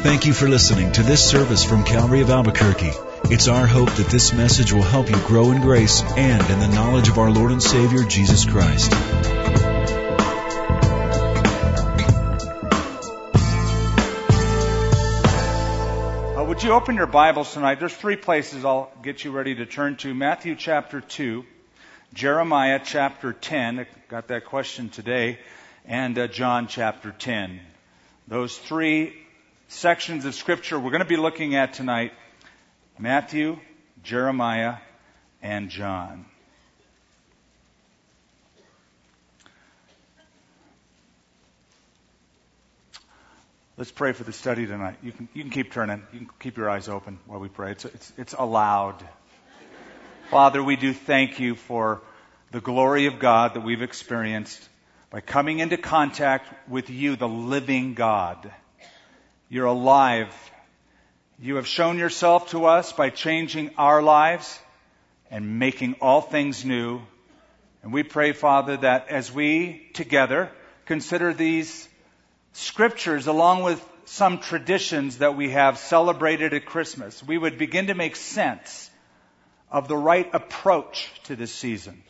Thank you for listening to this service from Calvary of Albuquerque. It's our hope that this message will help you grow in grace and in the knowledge of our Lord and Savior, Jesus Christ. Uh, would you open your Bibles tonight? There's three places I'll get you ready to turn to Matthew chapter 2, Jeremiah chapter 10, got that question today, and uh, John chapter 10. Those three sections of Scripture we're going to be looking at tonight Matthew, Jeremiah, and John. Let's pray for the study tonight. You can, you can keep turning. You can keep your eyes open while we pray. It's, it's, it's allowed. Father, we do thank you for the glory of God that we've experienced by coming into contact with you, the living God. You're alive. You have shown yourself to us by changing our lives and making all things new. And we pray, Father, that as we together consider these scriptures along with some traditions that we have celebrated at Christmas, we would begin to make sense of the right approach to this season,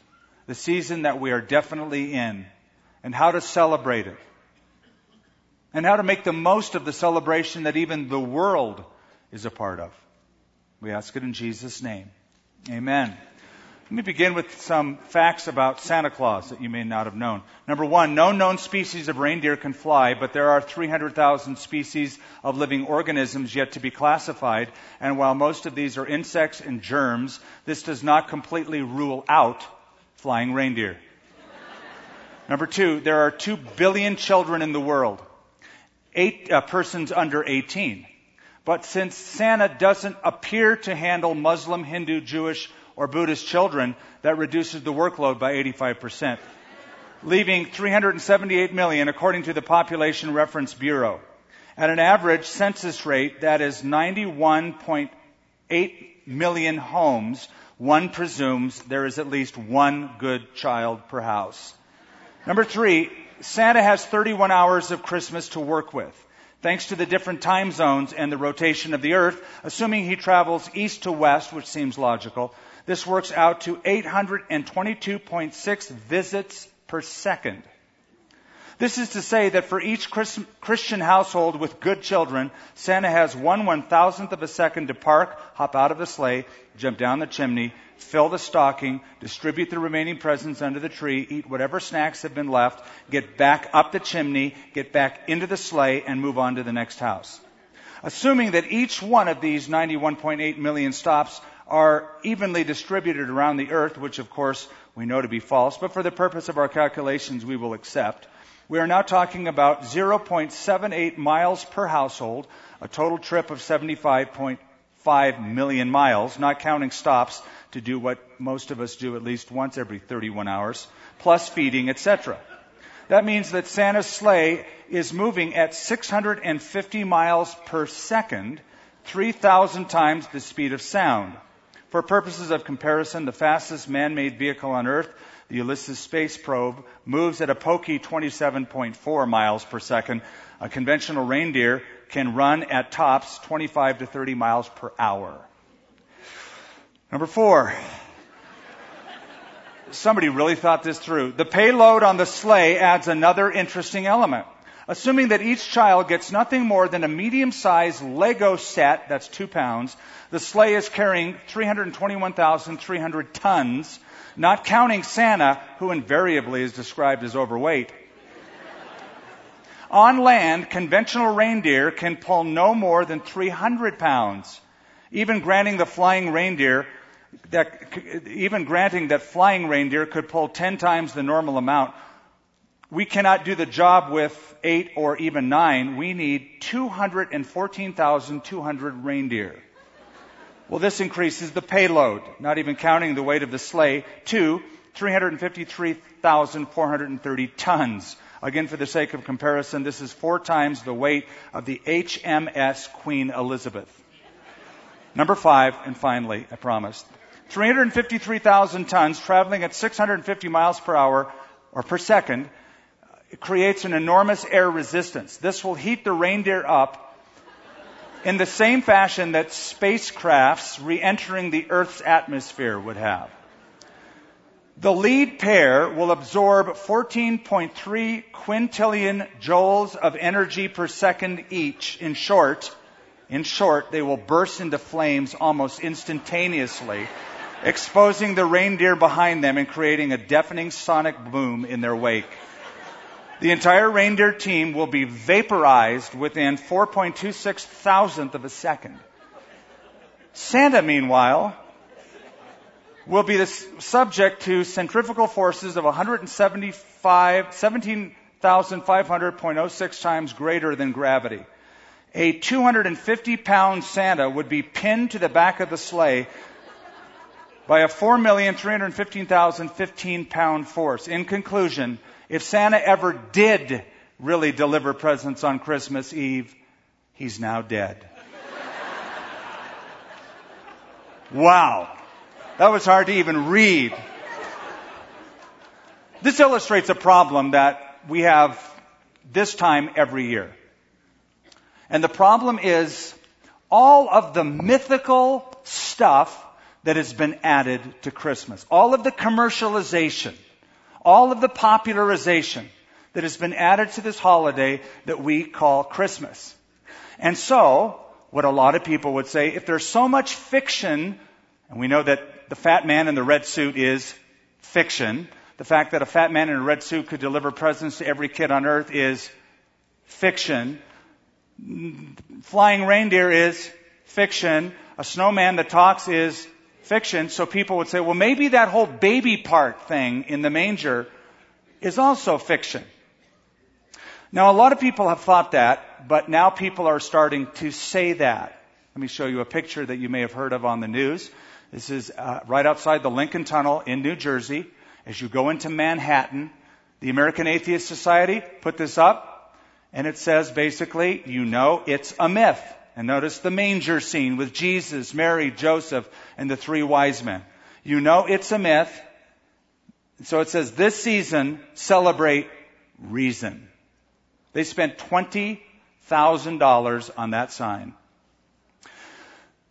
the season that we are definitely in, and how to celebrate it and how to make the most of the celebration that even the world is a part of. We ask it in Jesus' name. Amen. Let me begin with some facts about Santa Claus that you may not have known. Number one, no known species of reindeer can fly, but there are 300,000 species of living organisms yet to be classified. And while most of these are insects and germs, this does not completely rule out flying reindeer. Number two, there are 2 billion children in the world eight uh, persons under 18. But since Santa doesn't appear to handle Muslim, Hindu, Jewish, or Buddhist children, that reduces the workload by 85%, leaving 378 million according to the Population Reference Bureau. At an average census rate that is 91.8 million homes, one presumes there is at least one good child per house. Number three, Santa has 31 hours of Christmas to work with. Thanks to the different time zones and the rotation of the earth, assuming he travels east to west, which seems logical, this works out to 822.6 visits per second. This is to say that for each Christian household with good children, Santa has one one thousandth of a second to park, hop out of the sleigh, jump down the chimney, fill the stocking, distribute the remaining presents under the tree, eat whatever snacks have been left, get back up the chimney, get back into the sleigh, and move on to the next house. Assuming that each one of these 91.8 million stops are evenly distributed around the earth, which of course we know to be false, but for the purpose of our calculations we will accept. We are now talking about 0.78 miles per household, a total trip of 75.5 million miles, not counting stops to do what most of us do at least once every 31 hours, plus feeding, etc. That means that Santa's sleigh is moving at 650 miles per second, 3,000 times the speed of sound. For purposes of comparison, the fastest man-made vehicle on Earth, the Ulysses space probe, moves at a pokey 27.4 miles per second. A conventional reindeer can run at tops 25 to 30 miles per hour. Number four. Somebody really thought this through. The payload on the sleigh adds another interesting element. Assuming that each child gets nothing more than a medium-sized Lego set, that's two pounds, the sleigh is carrying 321,300 tons, not counting Santa, who invariably is described as overweight. On land, conventional reindeer can pull no more than 300 pounds. Even granting the flying reindeer that even granting that flying reindeer could pull 10 times the normal amount, we cannot do the job with eight or even nine. We need 214,200 reindeer. Well, this increases the payload, not even counting the weight of the sleigh, to 353,430 tons. Again, for the sake of comparison, this is four times the weight of the HMS Queen Elizabeth. Number five, and finally, I promise, 353,000 tons traveling at 650 miles per hour or per second creates an enormous air resistance. This will heat the reindeer up in the same fashion that spacecrafts re entering the Earth's atmosphere would have. The lead pair will absorb 14.3 quintillion joules of energy per second each. In short, in short, they will burst into flames almost instantaneously, exposing the reindeer behind them and creating a deafening sonic boom in their wake. The entire reindeer team will be vaporized within 4.26 thousandth of a second. Santa, meanwhile, will be the subject to centrifugal forces of 175, 17,500.06 times greater than gravity. A 250 pound Santa would be pinned to the back of the sleigh by a 4,315,015 pound force. In conclusion, if Santa ever did really deliver presents on Christmas Eve, he's now dead. wow. That was hard to even read. This illustrates a problem that we have this time every year. And the problem is all of the mythical stuff that has been added to Christmas. All of the commercialization, all of the popularization that has been added to this holiday that we call Christmas. And so, what a lot of people would say, if there's so much fiction, and we know that the fat man in the red suit is fiction. The fact that a fat man in a red suit could deliver presents to every kid on earth is fiction. Flying reindeer is fiction. A snowman that talks is fiction. So people would say, well, maybe that whole baby part thing in the manger is also fiction. Now, a lot of people have thought that, but now people are starting to say that. Let me show you a picture that you may have heard of on the news. This is uh, right outside the Lincoln Tunnel in New Jersey. As you go into Manhattan, the American Atheist Society put this up, and it says basically, you know it's a myth. And notice the manger scene with Jesus, Mary, Joseph, and the three wise men. You know it's a myth. So it says this season, celebrate reason. They spent $20,000 on that sign.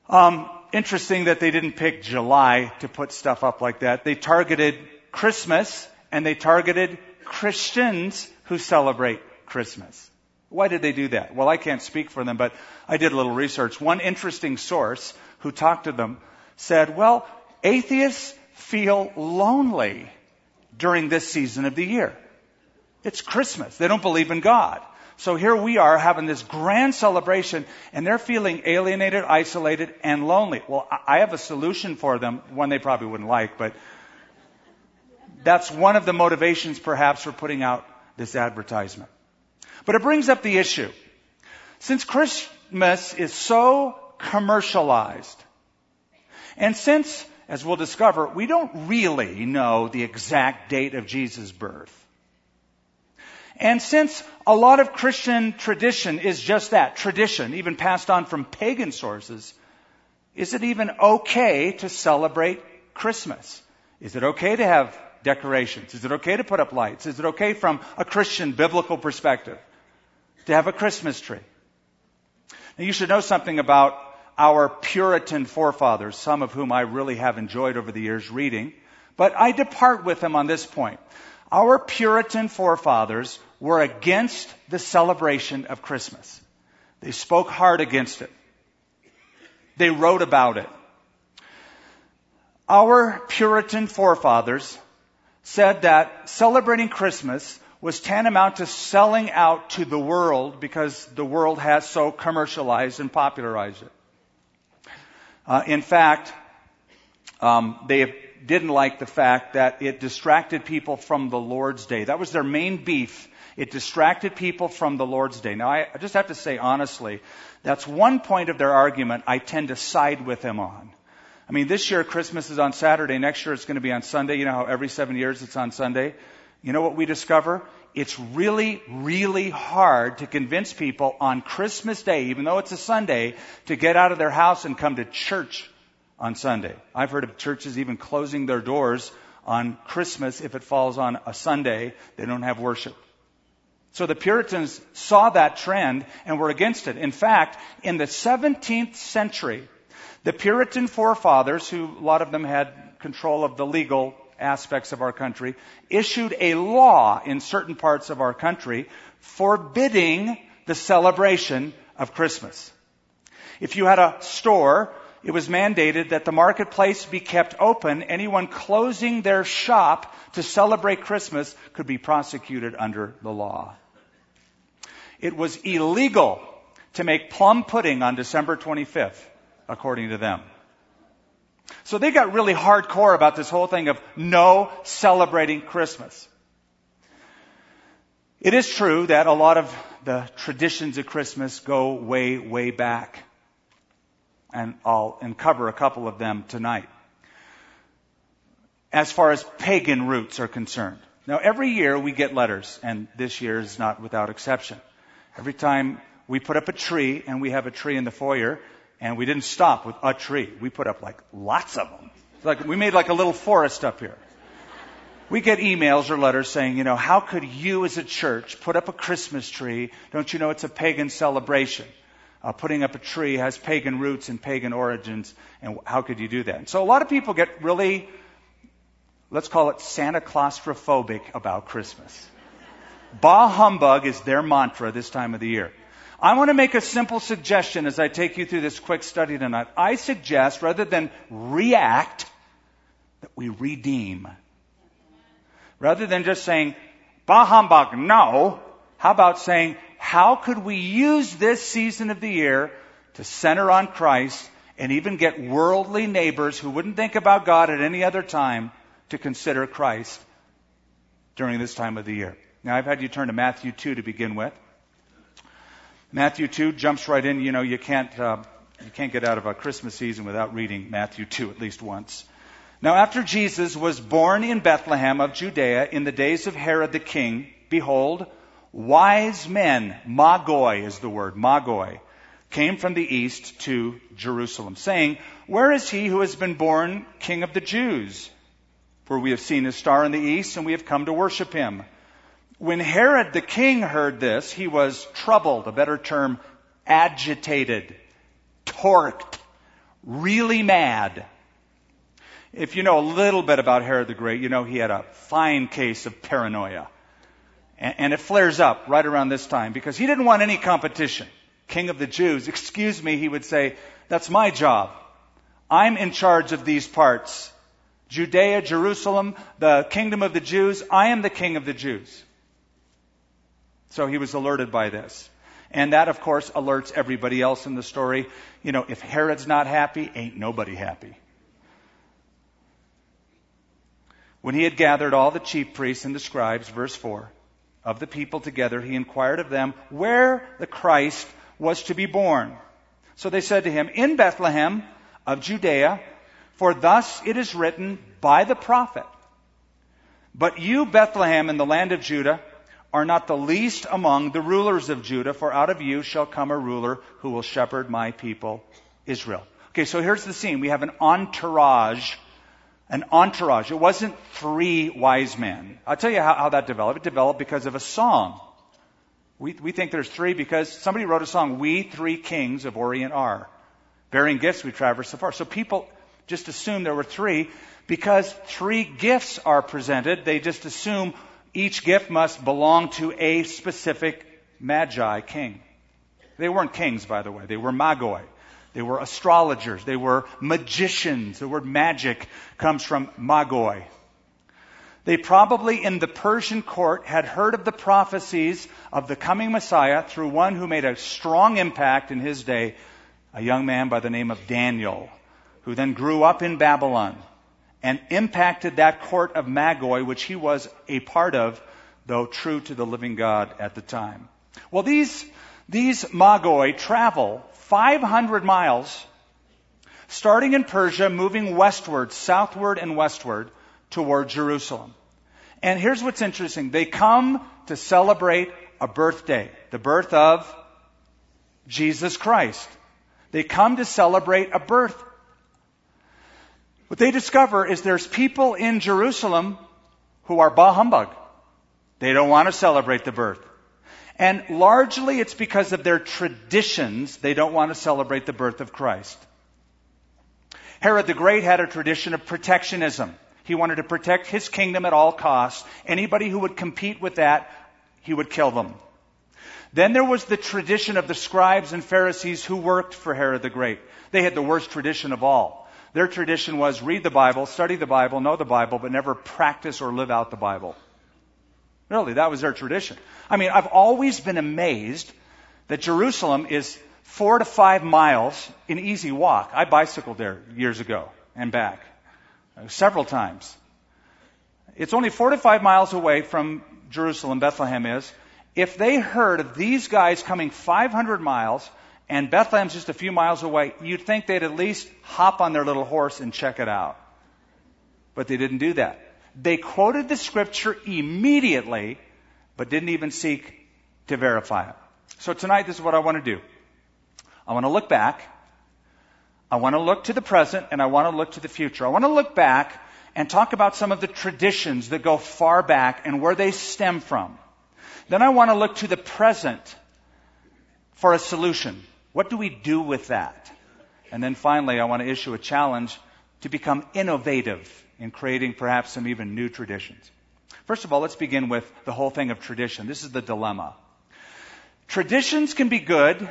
Um, interesting that they didn't pick July to put stuff up like that. They targeted Christmas and they targeted Christians who celebrate Christmas. Why did they do that? Well, I can't speak for them, but I did a little research. One interesting source who talked to them said, well, atheists feel lonely during this season of the year. It's Christmas. They don't believe in God. So here we are having this grand celebration and they're feeling alienated, isolated, and lonely. Well, I have a solution for them, one they probably wouldn't like, but that's one of the motivations perhaps for putting out this advertisement. But it brings up the issue. Since Christmas is so commercialized, and since, as we'll discover, we don't really know the exact date of Jesus' birth, and since a lot of Christian tradition is just that, tradition, even passed on from pagan sources, is it even okay to celebrate Christmas? Is it okay to have decorations? Is it okay to put up lights? Is it okay from a Christian biblical perspective to have a Christmas tree? Now you should know something about our Puritan forefathers, some of whom I really have enjoyed over the years reading, but I depart with them on this point. Our Puritan forefathers were against the celebration of Christmas. They spoke hard against it. They wrote about it. Our Puritan forefathers said that celebrating Christmas was tantamount to selling out to the world because the world has so commercialized and popularized it. Uh, in fact, um, they didn't like the fact that it distracted people from the Lord's Day. That was their main beef it distracted people from the Lord's Day. Now, I just have to say honestly, that's one point of their argument I tend to side with them on. I mean, this year Christmas is on Saturday. Next year it's going to be on Sunday. You know how every seven years it's on Sunday? You know what we discover? It's really, really hard to convince people on Christmas Day, even though it's a Sunday, to get out of their house and come to church on Sunday. I've heard of churches even closing their doors on Christmas if it falls on a Sunday. They don't have worship. So the Puritans saw that trend and were against it. In fact, in the 17th century, the Puritan forefathers, who a lot of them had control of the legal aspects of our country, issued a law in certain parts of our country forbidding the celebration of Christmas. If you had a store, it was mandated that the marketplace be kept open. Anyone closing their shop to celebrate Christmas could be prosecuted under the law. It was illegal to make plum pudding on December 25th, according to them. So they got really hardcore about this whole thing of no celebrating Christmas. It is true that a lot of the traditions of Christmas go way, way back. And I'll uncover a couple of them tonight. As far as pagan roots are concerned. Now every year we get letters, and this year is not without exception. Every time we put up a tree, and we have a tree in the foyer, and we didn't stop with a tree. We put up like lots of them. Like we made like a little forest up here. We get emails or letters saying, you know, how could you as a church put up a Christmas tree? Don't you know it's a pagan celebration? Uh, putting up a tree has pagan roots and pagan origins, and how could you do that? And so a lot of people get really, let's call it Santa claustrophobic about Christmas. Bah humbug is their mantra this time of the year. I want to make a simple suggestion as I take you through this quick study tonight. I suggest rather than react, that we redeem. Rather than just saying, bah humbug, no, how about saying, how could we use this season of the year to center on Christ and even get worldly neighbors who wouldn't think about God at any other time to consider Christ during this time of the year? Now, I've had you turn to Matthew 2 to begin with. Matthew 2 jumps right in. You know, you can't, uh, you can't get out of a Christmas season without reading Matthew 2 at least once. Now, after Jesus was born in Bethlehem of Judea in the days of Herod the king, behold, wise men, magoi is the word, magoi, came from the east to Jerusalem, saying, Where is he who has been born king of the Jews? For we have seen his star in the east, and we have come to worship him. When Herod the king heard this, he was troubled, a better term, agitated, torqued, really mad. If you know a little bit about Herod the Great, you know he had a fine case of paranoia. And, it flares up right around this time because he didn't want any competition. King of the Jews, excuse me, he would say, that's my job. I'm in charge of these parts. Judea, Jerusalem, the kingdom of the Jews, I am the king of the Jews. So he was alerted by this. And that, of course, alerts everybody else in the story. You know, if Herod's not happy, ain't nobody happy. When he had gathered all the chief priests and the scribes, verse 4, of the people together, he inquired of them where the Christ was to be born. So they said to him, In Bethlehem of Judea, for thus it is written by the prophet. But you, Bethlehem, in the land of Judah, are not the least among the rulers of Judah, for out of you shall come a ruler who will shepherd my people, Israel. Okay, so here's the scene. We have an entourage. An entourage. It wasn't three wise men. I'll tell you how, how that developed. It developed because of a song. We, we think there's three because somebody wrote a song, We Three Kings of Orient Are. Bearing gifts, we traverse the far. So people just assume there were three because three gifts are presented. They just assume each gift must belong to a specific magi king. They weren't kings, by the way. They were magoi. They were astrologers. They were magicians. The word magic comes from magoi. They probably in the Persian court had heard of the prophecies of the coming Messiah through one who made a strong impact in his day, a young man by the name of Daniel, who then grew up in Babylon and impacted that court of Magoi, which he was a part of, though true to the living God at the time. Well, these, these Magoi travel 500 miles, starting in Persia, moving westward, southward and westward toward Jerusalem. And here's what's interesting. They come to celebrate a birthday, the birth of Jesus Christ. They come to celebrate a birth what they discover is there's people in Jerusalem who are bah humbug. They don't want to celebrate the birth. And largely it's because of their traditions they don't want to celebrate the birth of Christ. Herod the Great had a tradition of protectionism. He wanted to protect his kingdom at all costs. Anybody who would compete with that, he would kill them. Then there was the tradition of the scribes and Pharisees who worked for Herod the Great. They had the worst tradition of all. Their tradition was read the Bible, study the Bible, know the Bible, but never practice or live out the Bible. Really, that was their tradition. I mean, I've always been amazed that Jerusalem is four to five miles in easy walk. I bicycled there years ago and back uh, several times. It's only four to five miles away from Jerusalem, Bethlehem is. If they heard of these guys coming 500 miles and Bethlehem's just a few miles away, you'd think they'd at least hop on their little horse and check it out. But they didn't do that. They quoted the scripture immediately, but didn't even seek to verify it. So tonight, this is what I want to do. I want to look back. I want to look to the present and I want to look to the future. I want to look back and talk about some of the traditions that go far back and where they stem from. Then I want to look to the present for a solution. What do we do with that? And then finally, I want to issue a challenge to become innovative in creating perhaps some even new traditions. First of all, let's begin with the whole thing of tradition. This is the dilemma. Traditions can be good,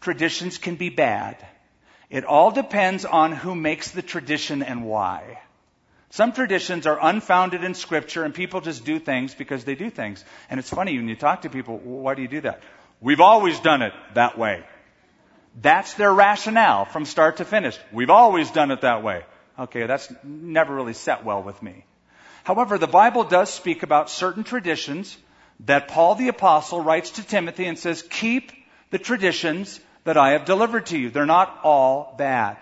traditions can be bad. It all depends on who makes the tradition and why. Some traditions are unfounded in scripture and people just do things because they do things. And it's funny when you talk to people, why do you do that? We've always done it that way. That's their rationale from start to finish. We've always done it that way. Okay, that's never really set well with me. However, the Bible does speak about certain traditions that Paul the apostle writes to Timothy and says, keep the traditions that I have delivered to you. They're not all bad.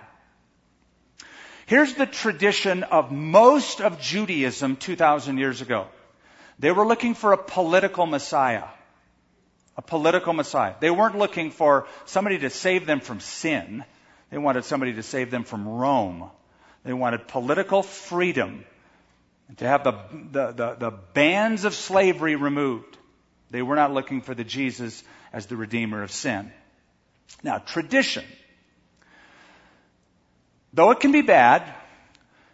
Here's the tradition of most of Judaism 2,000 years ago. They were looking for a political Messiah. A political Messiah. They weren't looking for somebody to save them from sin. They wanted somebody to save them from Rome. They wanted political freedom and to have the, the, the, the bands of slavery removed. They were not looking for the Jesus as the Redeemer of sin. Now, tradition though it can be bad,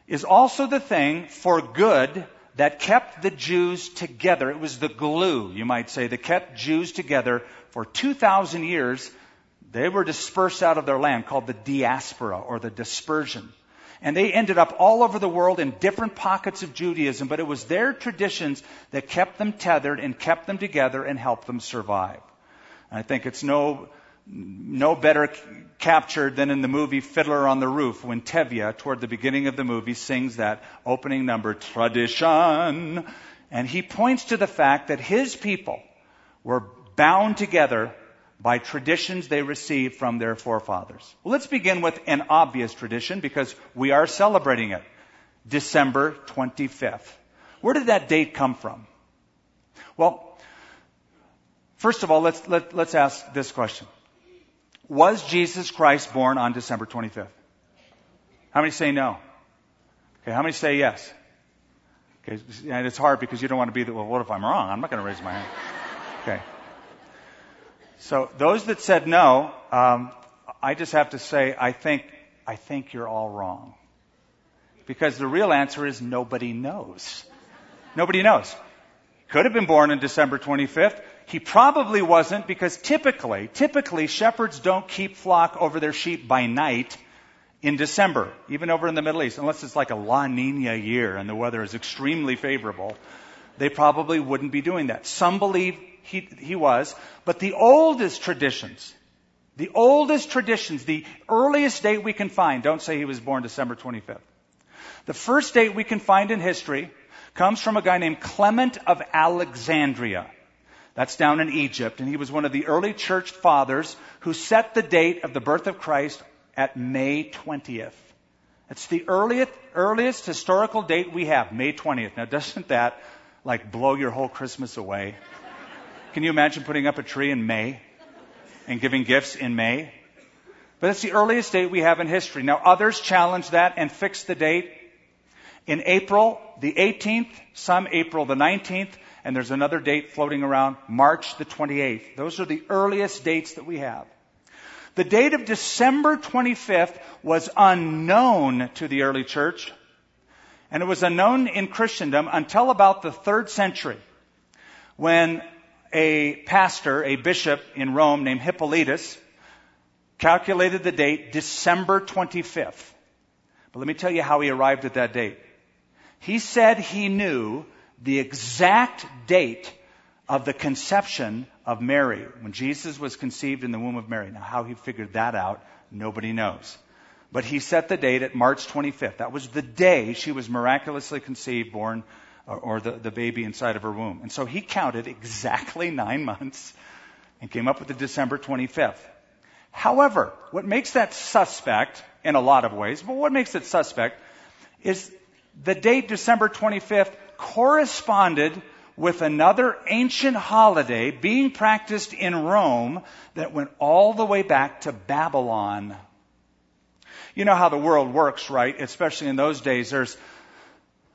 is also the thing for good that kept the Jews together. It was the glue, you might say, that kept Jews together for 2,000 years. They were dispersed out of their land called the diaspora or the dispersion. And they ended up all over the world in different pockets of Judaism, but it was their traditions that kept them tethered and kept them together and helped them survive. I think it's no no better captured than in the movie Fiddler on the Roof when Tevye, toward the beginning of the movie, sings that opening number, Tradition. And he points to the fact that his people were bound together by traditions they received from their forefathers. Well, let's begin with an obvious tradition because we are celebrating it. December 25th. Where did that date come from? Well, first of all, let's, let, us let us ask this question. Was Jesus Christ born on December 25th? How many say no? Okay, how many say yes? Okay, and it's hard because you don't want to be the, well, what if I'm wrong? I'm not going to raise my hand. Okay. So those that said no, um, I just have to say, I think, I think you're all wrong. Because the real answer is nobody knows. Nobody knows. Could have been born on December 25th. He probably wasn't because typically, typically shepherds don't keep flock over their sheep by night in December, even over in the Middle East, unless it's like a La Nina year and the weather is extremely favorable. They probably wouldn't be doing that. Some believe he, he was, but the oldest traditions, the oldest traditions, the earliest date we can find, don't say he was born December 25th. The first date we can find in history comes from a guy named Clement of Alexandria. That's down in Egypt. And he was one of the early church fathers who set the date of the birth of Christ at May 20th. It's the earliest, earliest historical date we have, May 20th. Now, doesn't that like blow your whole Christmas away? Can you imagine putting up a tree in May and giving gifts in May? But it's the earliest date we have in history. Now, others challenge that and fix the date in April the 18th, some April the 19th, and there's another date floating around, March the 28th. Those are the earliest dates that we have. The date of December 25th was unknown to the early church, and it was unknown in Christendom until about the third century, when a pastor, a bishop in Rome named Hippolytus, calculated the date December 25th. But let me tell you how he arrived at that date. He said he knew the exact date of the conception of Mary, when Jesus was conceived in the womb of Mary. Now, how he figured that out, nobody knows. But he set the date at March 25th. That was the day she was miraculously conceived, born, or the, the baby inside of her womb. And so he counted exactly nine months and came up with the December 25th. However, what makes that suspect in a lot of ways, but what makes it suspect is the date December 25th corresponded with another ancient holiday being practiced in Rome that went all the way back to Babylon. You know how the world works, right? Especially in those days, there's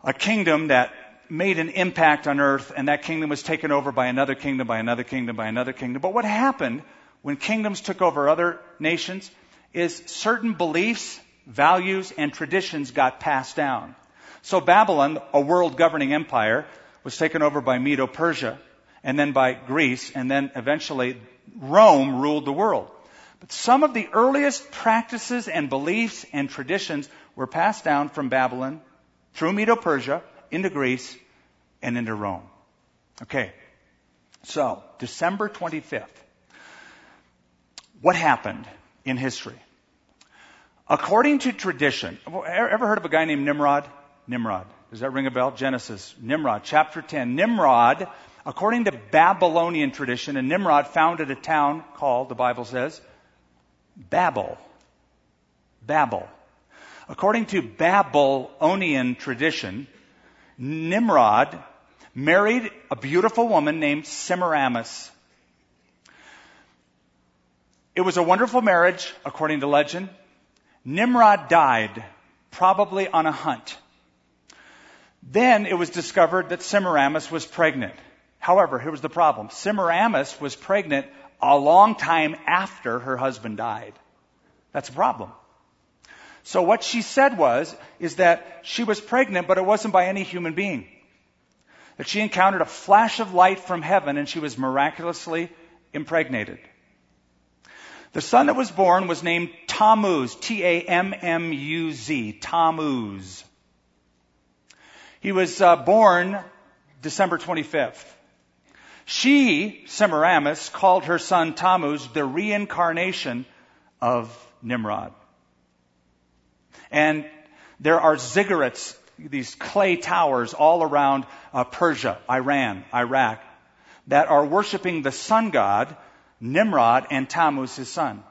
a kingdom that made an impact on earth, and that kingdom was taken over by another kingdom, by another kingdom, by another kingdom. But what happened when kingdoms took over other nations is certain beliefs, values, and traditions got passed down. So Babylon, a world governing empire, was taken over by Medo Persia, and then by Greece, and then eventually Rome ruled the world. But some of the earliest practices and beliefs and traditions were passed down from Babylon through Medo Persia into Greece and into Rome. Okay. So, December 25th. What happened in history? According to tradition, ever heard of a guy named Nimrod? Nimrod. Does that ring a bell? Genesis, Nimrod, chapter 10. Nimrod, according to Babylonian tradition, and Nimrod founded a town called, the Bible says, Babel. Babel. According to Babylonian tradition, Nimrod married a beautiful woman named Semiramis. It was a wonderful marriage, according to legend. Nimrod died, probably on a hunt. Then it was discovered that Semiramis was pregnant. However, here was the problem. Semiramis was pregnant a long time after her husband died. That's a problem. So what she said was, is that she was pregnant, but it wasn't by any human being. That she encountered a flash of light from heaven and she was miraculously impregnated. The son that was born was named Tammuz, T-A-M-M-U-Z, Tammuz. He was uh, born December 25th. She, Semiramis, called her son Tammuz the reincarnation of Nimrod. And there are ziggurats, these clay towers all around uh, Persia, Iran, Iraq, that are worshiping the sun god, Nimrod, and Tammuz, his son.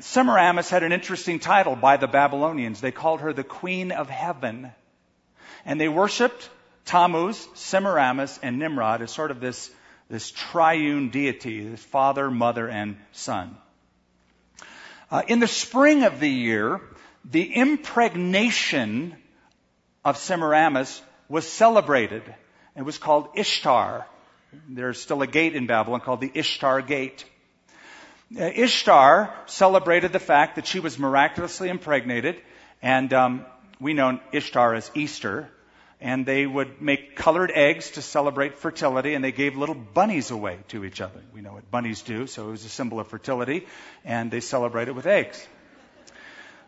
Semiramis had an interesting title by the Babylonians. They called her the Queen of Heaven. And they worshiped Tammuz, Semiramis, and Nimrod as sort of this, this triune deity, this father, mother, and son. Uh, in the spring of the year, the impregnation of Semiramis was celebrated. It was called Ishtar. There's still a gate in Babylon called the Ishtar Gate. Uh, Ishtar celebrated the fact that she was miraculously impregnated, and um, we know Ishtar as Easter and they would make colored eggs to celebrate fertility, and they gave little bunnies away to each other. We know what bunnies do, so it was a symbol of fertility, and they celebrated with eggs.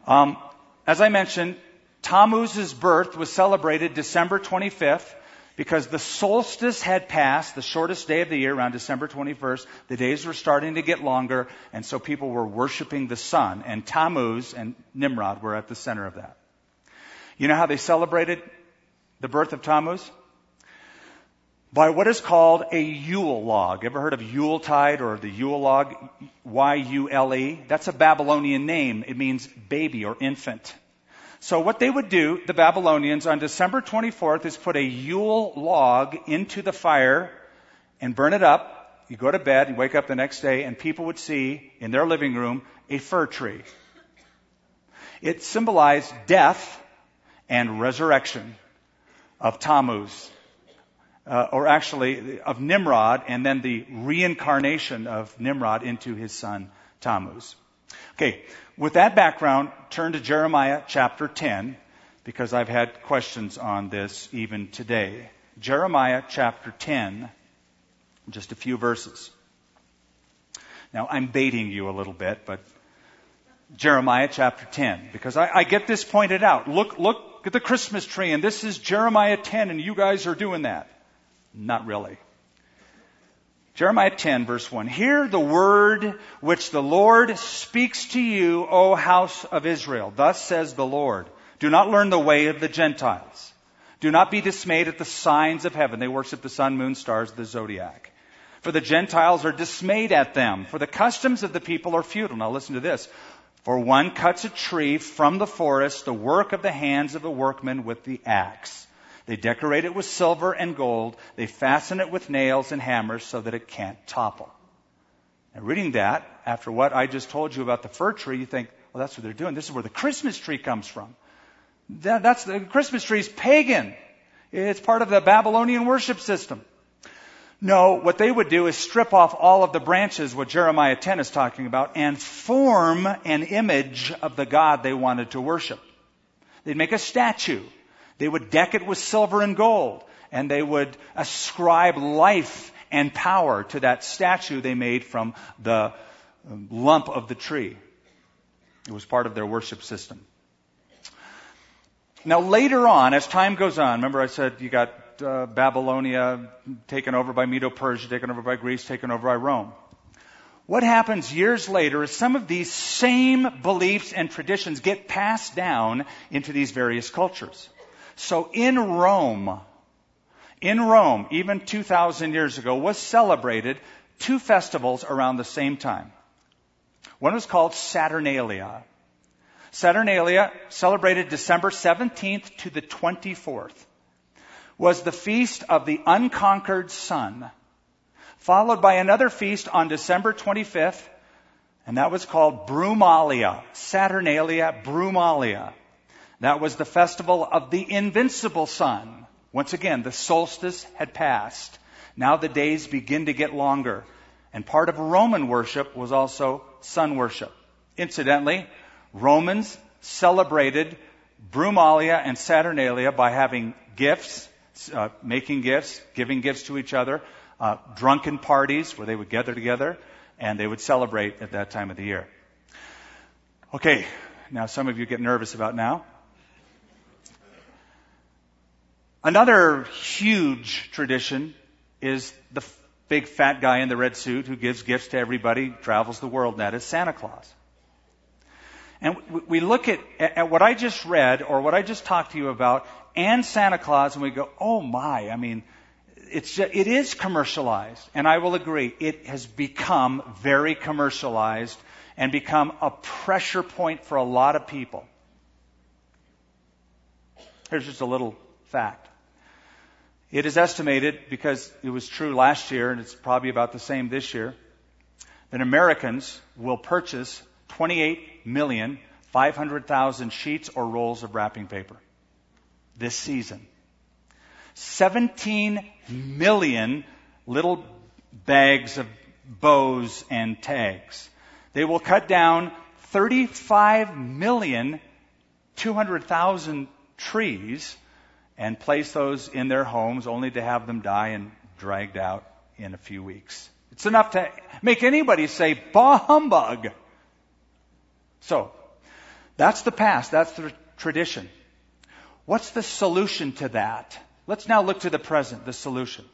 Um, as I mentioned, Tammuz's birth was celebrated December 25th because the solstice had passed, the shortest day of the year, around December 21st. The days were starting to get longer, and so people were worshiping the sun, and Tammuz and Nimrod were at the center of that. You know how they celebrated the birth of Tammuz? By what is called a Yule log. Ever heard of Yule tide or the Yule log? Y-U-L-E. That's a Babylonian name. It means baby or infant. So what they would do, the Babylonians, on December 24th is put a Yule log into the fire and burn it up. You go to bed and wake up the next day and people would see in their living room a fir tree. It symbolized death and resurrection of Tammuz. uh, or actually of Nimrod, and then the reincarnation of Nimrod into his son Tammuz. Okay, with that background, turn to Jeremiah chapter 10, because I've had questions on this even today. Jeremiah chapter 10, just a few verses. Now, I'm baiting you a little bit, but Jeremiah chapter 10, because I, I get this pointed out. Look, look at the Christmas tree, and this is Jeremiah 10, and you guys are doing that. Not really. Jeremiah 10, verse 1. Hear the word which the Lord speaks to you, O house of Israel. Thus says the Lord. Do not learn the way of the Gentiles. Do not be dismayed at the signs of heaven. They worship the sun, moon, stars, the zodiac. For the Gentiles are dismayed at them, for the customs of the people are futile. Now listen to this. For one cuts a tree from the forest, the work of the hands of a workman with the axe. They decorate it with silver and gold. They fasten it with nails and hammers so that it can't topple. Now, reading that, after what I just told you about the fir tree, you think, well, that's what they're doing. This is where the Christmas tree comes from. That, that's the Christmas tree is pagan. It's part of the Babylonian worship system. No, what they would do is strip off all of the branches, what Jeremiah 10 is talking about, and form an image of the God they wanted to worship. They'd make a statue. They would deck it with silver and gold, and they would ascribe life and power to that statue they made from the um, lump of the tree. It was part of their worship system. Now later on, as time goes on, remember I said you got uh, Babylonia taken over by Medo-Persia, taken over by Greece, taken over by Rome. What happens years later is some of these same beliefs and traditions get passed down into these various cultures. So in Rome, in Rome, even 2,000 years ago, was celebrated two festivals around the same time. One was called Saturnalia. Saturnalia, celebrated December 17th to the 24th was the feast of the unconquered sun, followed by another feast on December 25th, and that was called Brumalia, Saturnalia Brumalia. That was the festival of the invincible sun. Once again, the solstice had passed. Now the days begin to get longer. And part of Roman worship was also sun worship. Incidentally, Romans celebrated Brumalia and Saturnalia by having gifts uh, making gifts, giving gifts to each other, uh, drunken parties where they would gather together and they would celebrate at that time of the year. Okay, now some of you get nervous about now. Another huge tradition is the big fat guy in the red suit who gives gifts to everybody, travels the world, and that is Santa Claus. And we look at, at what I just read or what I just talked to you about and Santa Claus, and we go, oh my, I mean, it's just, it is commercialized. And I will agree, it has become very commercialized and become a pressure point for a lot of people. Here's just a little fact. It is estimated, because it was true last year, and it's probably about the same this year, that Americans will purchase 28 million 500,000 sheets or rolls of wrapping paper this season. 17 million little bags of bows and tags. They will cut down 35 million 200,000 trees and place those in their homes only to have them die and dragged out in a few weeks. It's enough to make anybody say, bah humbug. So, that's the past. That's the tradition. What's the solution to that? Let's now look to the present, the solution.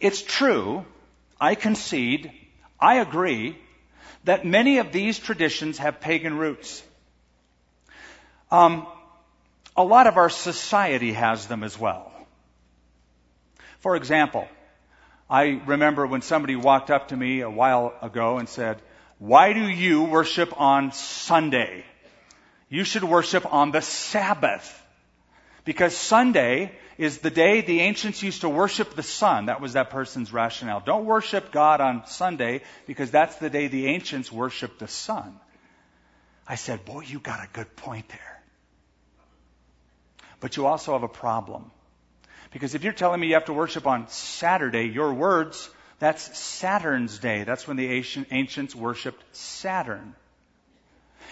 It's true, I concede, I agree, that many of these traditions have pagan roots. Um, a lot of our society has them as well. For example, I remember when somebody walked up to me a while ago and said, Why do you worship on Sunday? You should worship on the Sabbath. Because Sunday is the day the ancients used to worship the sun. That was that person's rationale. Don't worship God on Sunday because that's the day the ancients worshiped the sun. I said, boy, you got a good point there. But you also have a problem. Because if you're telling me you have to worship on Saturday, your words, that's Saturn's day. That's when the ancients worshiped Saturn.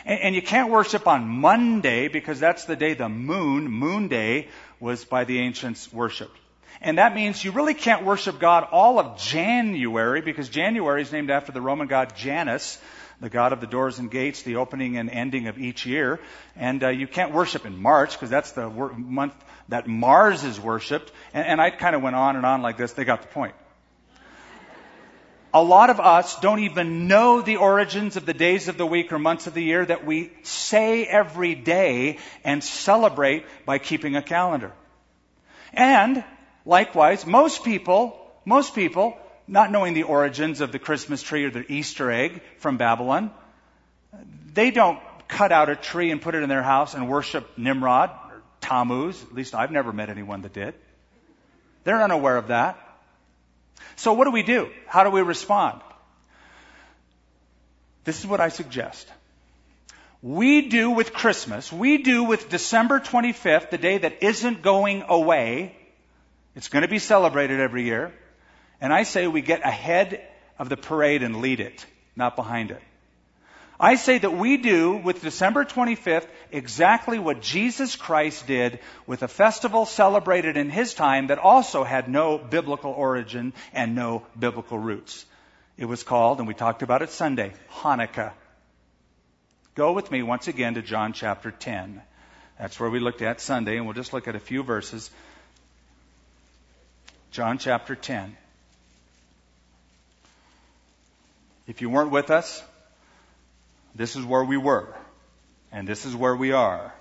And, and you can't worship on Monday because that's the day the moon, moon day, was by the ancients worshipped. And that means you really can't worship God all of January because January is named after the Roman god Janus, the god of the doors and gates, the opening and ending of each year. And uh, you can't worship in March because that's the wor- month that Mars is worshipped. And, and I kind of went on and on like this. They got the point. A lot of us don't even know the origins of the days of the week or months of the year that we say every day and celebrate by keeping a calendar. And likewise, most people, most people, not knowing the origins of the Christmas tree or the Easter egg from Babylon, they don't cut out a tree and put it in their house and worship Nimrod or Tammuz. At least I've never met anyone that did. They're unaware of that. So what do we do? How do we respond? This is what I suggest. We do with Christmas, we do with December 25th, the day that isn't going away. It's going to be celebrated every year. And I say we get ahead of the parade and lead it, not behind it. I say that we do with December 25th exactly what Jesus Christ did with a festival celebrated in his time that also had no biblical origin and no biblical roots. It was called, and we talked about it Sunday, Hanukkah. Go with me once again to John chapter 10. That's where we looked at Sunday, and we'll just look at a few verses. John chapter 10. If you weren't with us, this is where we were, and this is where we are.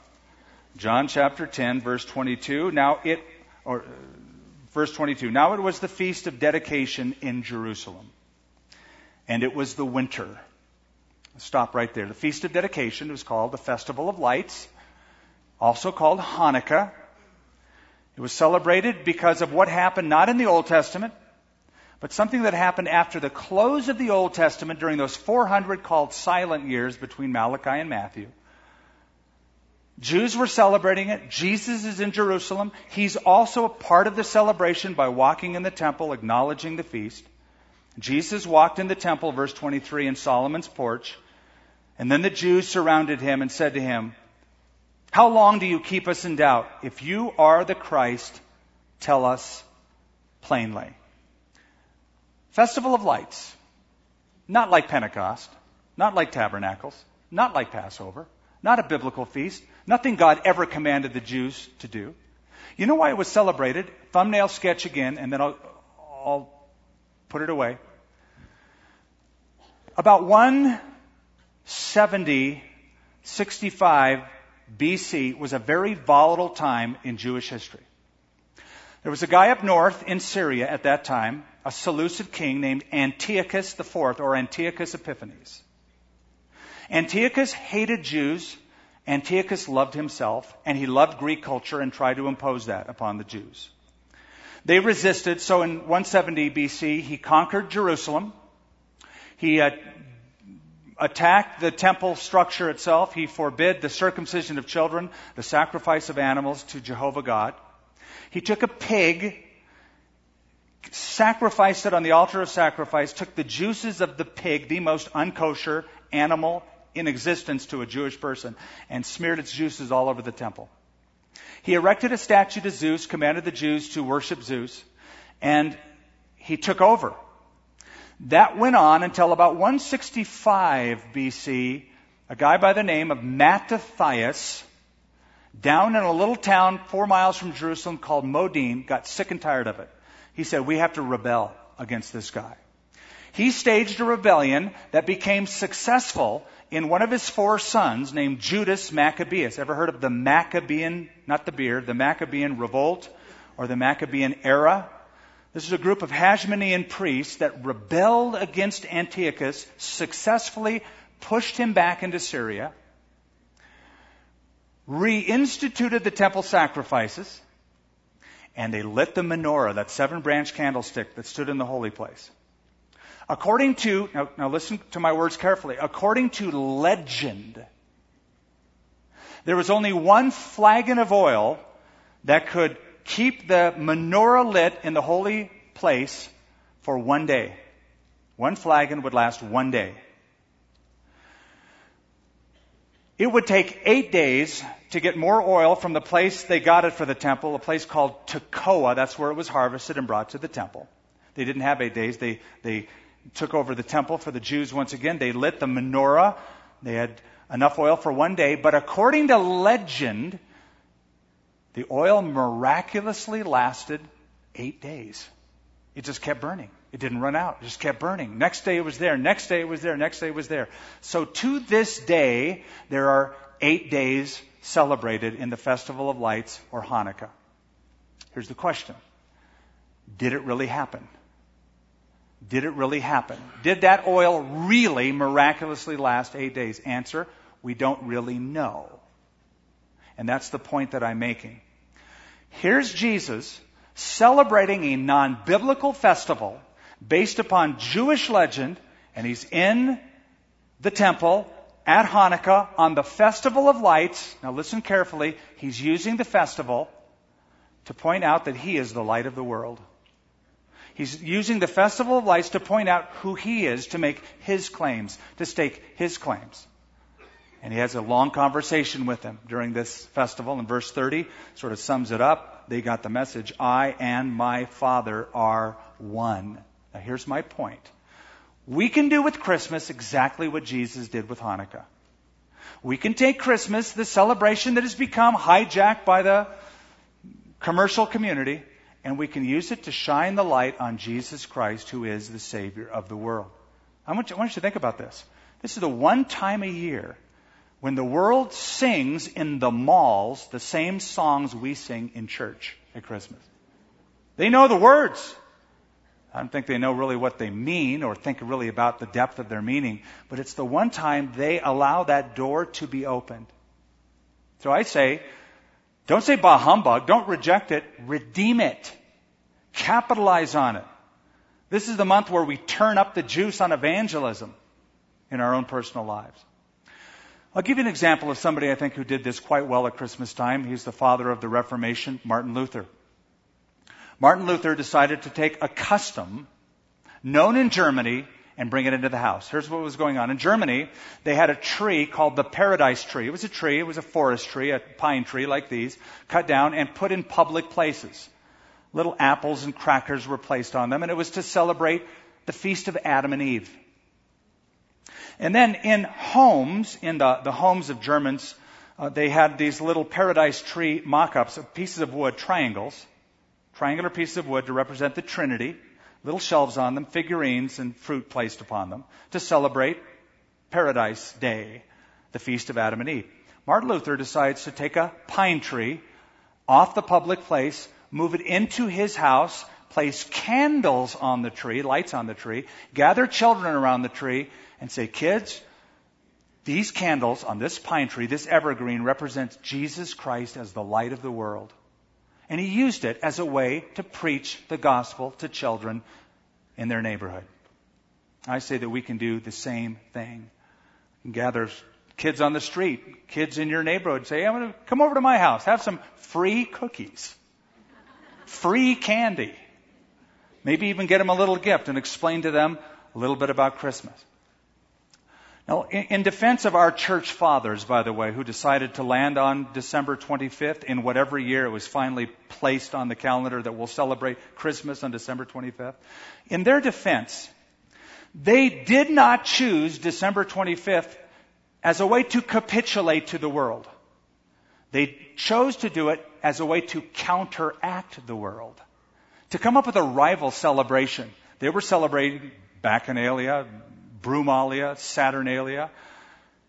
John chapter 10, verse 22. Now it, or, uh, verse 22. Now it was the feast of dedication in Jerusalem, and it was the winter. Stop right there. The feast of dedication was called the Festival of Lights, also called Hanukkah. It was celebrated because of what happened not in the Old Testament, but something that happened after the close of the Old Testament during those 400 called silent years between Malachi and Matthew. Jews were celebrating it. Jesus is in Jerusalem. He's also a part of the celebration by walking in the temple, acknowledging the feast. Jesus walked in the temple, verse 23, in Solomon's porch. And then the Jews surrounded him and said to him, How long do you keep us in doubt? If you are the Christ, tell us plainly. Festival of Lights. Not like Pentecost, not like Tabernacles, not like Passover, not a biblical feast, nothing God ever commanded the Jews to do. You know why it was celebrated? Thumbnail sketch again, and then I'll, I'll put it away. About 170, 65 BC was a very volatile time in Jewish history. There was a guy up north in Syria at that time a Seleucid king named Antiochus IV or Antiochus Epiphanes. Antiochus hated Jews. Antiochus loved himself, and he loved Greek culture and tried to impose that upon the Jews. They resisted, so in 170 BC, he conquered Jerusalem. He uh, attacked the temple structure itself. He forbid the circumcision of children, the sacrifice of animals to Jehovah God. He took a pig sacrificed it on the altar of sacrifice, took the juices of the pig, the most unkosher animal in existence to a Jewish person, and smeared its juices all over the temple. He erected a statue to Zeus, commanded the Jews to worship Zeus, and he took over. That went on until about 165 BC. A guy by the name of Mattathias, down in a little town four miles from Jerusalem called Modin, got sick and tired of it. He said, We have to rebel against this guy. He staged a rebellion that became successful in one of his four sons named Judas Maccabeus. Ever heard of the Maccabean, not the beard, the Maccabean revolt or the Maccabean era? This is a group of Hasmonean priests that rebelled against Antiochus, successfully pushed him back into Syria, reinstituted the temple sacrifices, and they lit the menorah, that seven branch candlestick that stood in the holy place. According to, now, now listen to my words carefully, according to legend, there was only one flagon of oil that could keep the menorah lit in the holy place for one day. One flagon would last one day. It would take eight days to get more oil from the place they got it for the temple, a place called Tekoa. That's where it was harvested and brought to the temple. They didn't have eight days. They, they took over the temple for the Jews once again. They lit the menorah. They had enough oil for one day. But according to legend, the oil miraculously lasted eight days. It just kept burning. It didn't run out. It just kept burning. Next day it was there. Next day it was there. Next day it was there. So to this day, there are eight days celebrated in the Festival of Lights or Hanukkah. Here's the question. Did it really happen? Did it really happen? Did that oil really miraculously last eight days? Answer, we don't really know. And that's the point that I'm making. Here's Jesus celebrating a non-biblical festival based upon Jewish legend, and he's in the temple at Hanukkah on the Festival of Lights. Now listen carefully. He's using the festival to point out that he is the light of the world. He's using the Festival of Lights to point out who he is, to make his claims, to stake his claims. And he has a long conversation with them during this festival. And verse 30 sort of sums it up. They got the message I and my Father are one. Now, here's my point. We can do with Christmas exactly what Jesus did with Hanukkah. We can take Christmas, the celebration that has become hijacked by the commercial community, and we can use it to shine the light on Jesus Christ, who is the Savior of the world. I want you, I want you to think about this. This is the one time a year when the world sings in the malls the same songs we sing in church at Christmas. They know the words. I don't think they know really what they mean or think really about the depth of their meaning, but it's the one time they allow that door to be opened. So I say, don't say bah humbug, don't reject it, redeem it. Capitalize on it. This is the month where we turn up the juice on evangelism in our own personal lives. I'll give you an example of somebody I think who did this quite well at Christmas time. He's the father of the Reformation, Martin Luther. Martin Luther decided to take a custom known in Germany and bring it into the house. Here's what was going on. In Germany, they had a tree called the paradise tree. It was a tree, it was a forest tree, a pine tree like these, cut down and put in public places. Little apples and crackers were placed on them, and it was to celebrate the feast of Adam and Eve. And then in homes, in the, the homes of Germans, uh, they had these little paradise tree mock-ups of pieces of wood, triangles, triangular pieces of wood to represent the Trinity, little shelves on them, figurines and fruit placed upon them to celebrate Paradise Day, the feast of Adam and Eve. Martin Luther decides to take a pine tree off the public place, move it into his house, place candles on the tree, lights on the tree, gather children around the tree, and say, kids, these candles on this pine tree, this evergreen, represents Jesus Christ as the light of the world. And he used it as a way to preach the gospel to children in their neighborhood. I say that we can do the same thing. Gather kids on the street, kids in your neighborhood, say, I'm going to come over to my house, have some free cookies, free candy. Maybe even get them a little gift and explain to them a little bit about Christmas. Now, in defense of our church fathers, by the way, who decided to land on December 25th in whatever year it was finally placed on the calendar that we'll celebrate Christmas on December 25th, in their defense, they did not choose December 25th as a way to capitulate to the world. They chose to do it as a way to counteract the world, to come up with a rival celebration. They were celebrating Bacchanalia, Brumalia, Saturnalia.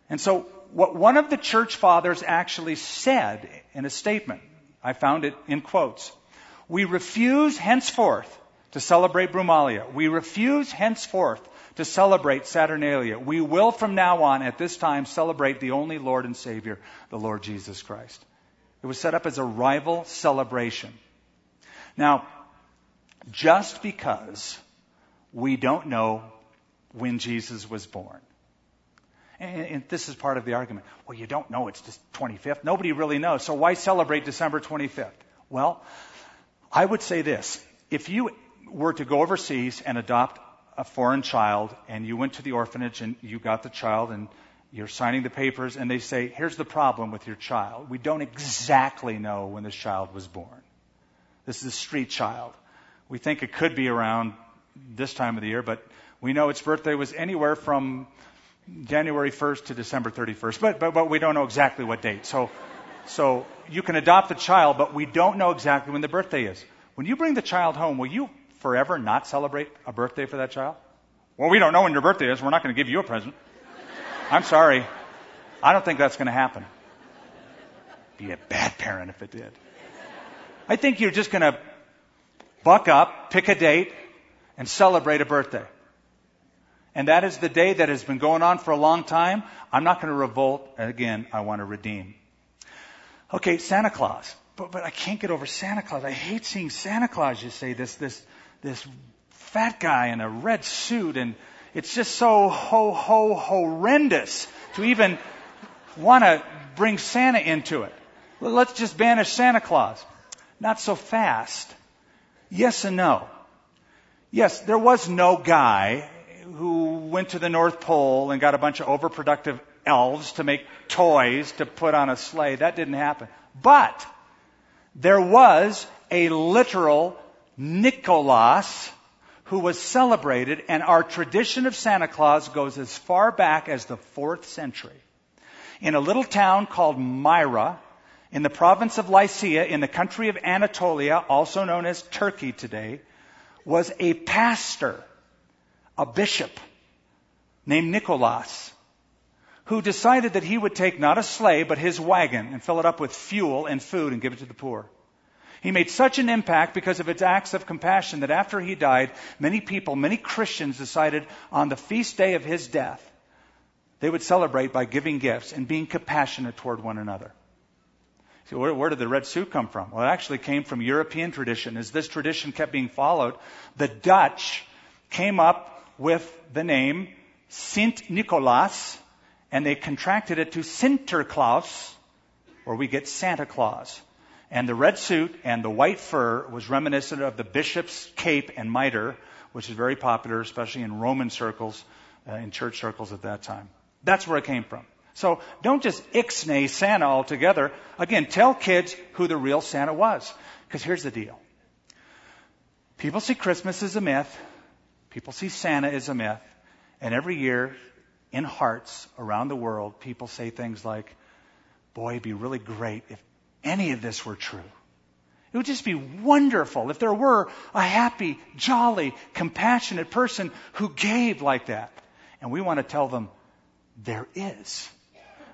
And so what one of the church fathers actually said in a statement, I found it in quotes. We refuse henceforth to celebrate Brumalia. We refuse henceforth to celebrate Saturnalia. We will from now on at this time celebrate the only Lord and Savior, the Lord Jesus Christ. It was set up as a rival celebration. Now, just because we don't know when Jesus was born. And, and, this is part of the argument. Well, you don't know it's just 25th. Nobody really knows. So why celebrate December 25th? Well, I would say this. If you were to go overseas and adopt a foreign child and you went to the orphanage and you got the child and you're signing the papers and they say, here's the problem with your child. We don't exactly know when this child was born. This is a street child. We think it could be around this time of the year, but we know its birthday was anywhere from January 1st to December 31st, but, but, but we don't know exactly what date. So, so you can adopt the child, but we don't know exactly when the birthday is. When you bring the child home, will you forever not celebrate a birthday for that child? Well, we don't know when your birthday is. We're not going to give you a present. I'm sorry. I don't think that's going to happen. Be a bad parent if it did. I think you're just going to buck up, pick a date, and celebrate a birthday. And that is the day that has been going on for a long time. I'm not going to revolt. Again, I want to redeem. Okay, Santa Claus. But, but I can't get over Santa Claus. I hate seeing Santa Claus, you say, this, this, this fat guy in a red suit and it's just so ho ho horrendous to even want to bring Santa into it. Let's just banish Santa Claus. Not so fast. Yes and no. Yes, there was no guy who went to the North Pole and got a bunch of overproductive elves to make toys to put on a sleigh. That didn't happen. But there was a literal Nicholas who was celebrated, and our tradition of Santa Claus goes as far back as the fourth century. In a little town called Myra, in the province of Lycia, in the country of Anatolia, also known as Turkey today, was a pastor, a bishop, named Nicholas, who decided that he would take not a sleigh, but his wagon and fill it up with fuel and food and give it to the poor. He made such an impact because of its acts of compassion that after he died, many people, many Christians decided on the feast day of his death, they would celebrate by giving gifts and being compassionate toward one another. So where, where, did the red suit come from? Well, it actually came from European tradition. As this tradition kept being followed, the Dutch came up with the name Sint Nicholas, and they contracted it to Sinterklaas, where we get Santa Claus. And the red suit and the white fur was reminiscent of the bishop's cape and mitre, which is very popular, especially in Roman circles, uh, in church circles at that time. That's where it came from. So don't just ixnay Santa altogether. Again, tell kids who the real Santa was. Because here's the deal. People see Christmas as a myth. People see Santa as a myth. And every year, in hearts around the world, people say things like, boy, it'd be really great if any of this were true. It would just be wonderful if there were a happy, jolly, compassionate person who gave like that. And we want to tell them there is.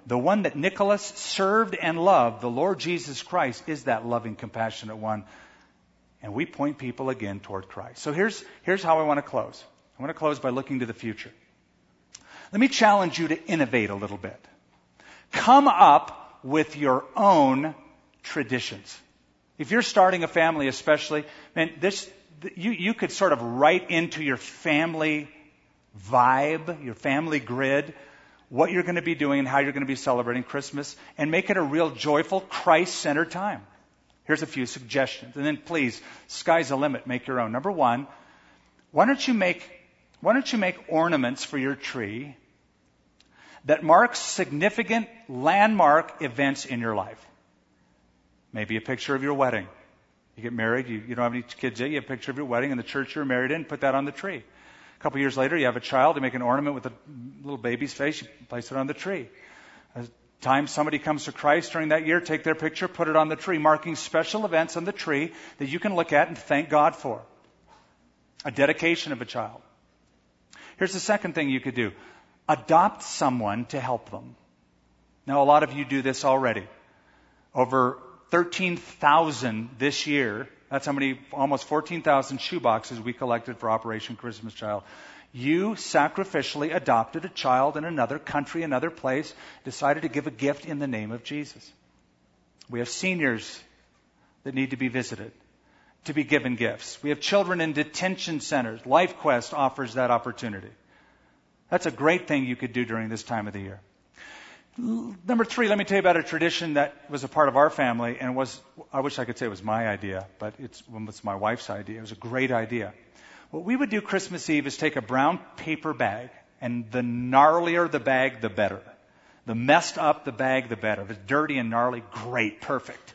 The one that Nicholas served and loved, the Lord Jesus Christ, is that loving, compassionate one. And we point people again toward Christ. So here's, here's how I want to close. I want to close by looking to the future. Let me challenge you to innovate a little bit. Come up with your own traditions. If you're starting a family, especially, man, this you you could sort of write into your family vibe, your family grid, what you're going to be doing and how you're going to be celebrating Christmas, and make it a real joyful, Christ-centered time. Here's a few suggestions, and then please, sky's the limit. Make your own. Number one, why don't you make why don't you make ornaments for your tree that marks significant landmark events in your life? Maybe a picture of your wedding. You get married, you, you don't have any kids yet, you have a picture of your wedding and the church you're married in, put that on the tree. A couple years later, you have a child, you make an ornament with a little baby's face, you place it on the tree. Time somebody comes to Christ during that year, take their picture, put it on the tree, marking special events on the tree that you can look at and thank God for. A dedication of a child. Here's the second thing you could do. Adopt someone to help them. Now, a lot of you do this already. Over 13,000 this year. That's how many, almost 14,000 shoeboxes we collected for Operation Christmas Child. You sacrificially adopted a child in another country, another place, decided to give a gift in the name of Jesus. We have seniors that need to be visited, to be given gifts. We have children in detention centers. LifeQuest offers that opportunity. That's a great thing you could do during this time of the year. Number three, let me tell you about a tradition that was a part of our family and was, I wish I could say it was my idea, but it's, it's my wife's idea. It was a great idea. What we would do Christmas Eve is take a brown paper bag, and the gnarlier the bag, the better. The messed up the bag, the better. If it's dirty and gnarly, great, perfect.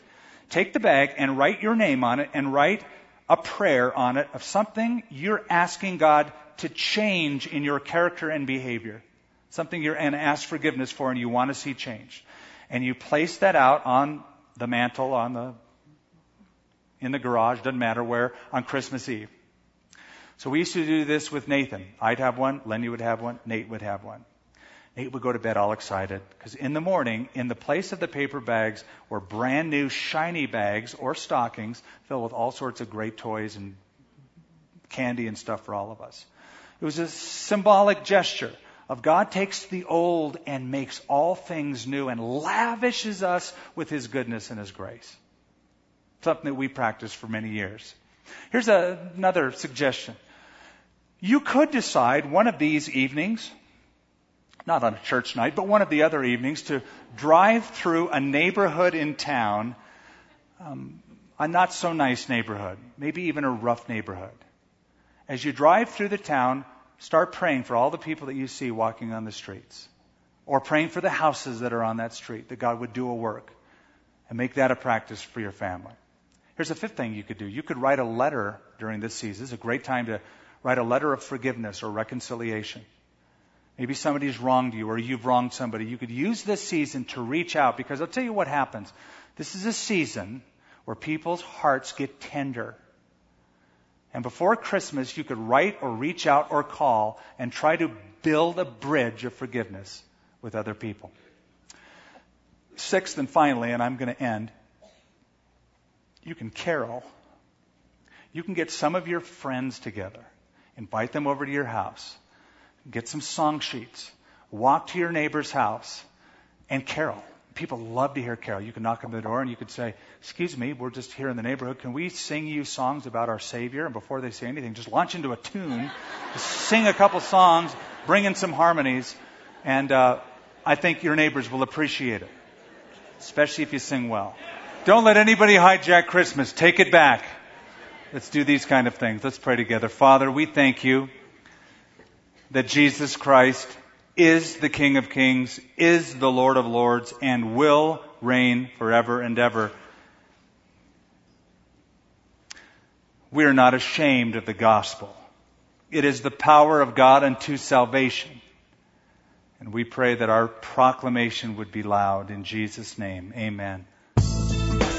Take the bag and write your name on it and write a prayer on it of something you're asking God to change in your character and behavior. Something you're and ask forgiveness for and you want to see change. And you place that out on the mantle, on the in the garage, doesn't matter where, on Christmas Eve. So we used to do this with Nathan. I'd have one, Lenya would have one, Nate would have one. Nate would go to bed all excited because in the morning, in the place of the paper bags were brand new shiny bags or stockings filled with all sorts of great toys and candy and stuff for all of us. It was a symbolic gesture of God takes the old and makes all things new and lavishes us with his goodness and his grace. Something that we practiced for many years. Here's a, another suggestion. You could decide one of these evenings not on a church night, but one of the other evenings, to drive through a neighborhood in town, um, a not so nice neighborhood, maybe even a rough neighborhood. As you drive through the town, start praying for all the people that you see walking on the streets, or praying for the houses that are on that street, that God would do a work, and make that a practice for your family. Here's a fifth thing you could do. You could write a letter during this season. It's a great time to write a letter of forgiveness or reconciliation. Maybe somebody's wronged you or you've wronged somebody. You could use this season to reach out because I'll tell you what happens. This is a season where people's hearts get tender. And before Christmas, you could write or reach out or call and try to build a bridge of forgiveness with other people. Sixth and finally, and I'm going to end, you can carol. You can get some of your friends together, invite them over to your house, get some song sheets, walk to your neighbor's house, and carol. People love to hear carol. You can knock on the door and you could say, Excuse me, we're just here in the neighborhood. Can we sing you songs about our Savior? And before they say anything, just launch into a tune, just sing a couple songs, bring in some harmonies, and uh, I think your neighbors will appreciate it, especially if you sing well. Don't let anybody hijack Christmas. Take it back. Let's do these kind of things. Let's pray together. Father, we thank you that Jesus Christ is the King of Kings, is the Lord of Lords, and will reign forever and ever. We are not ashamed of the gospel. It is the power of God unto salvation. And we pray that our proclamation would be loud in Jesus' name. Amen.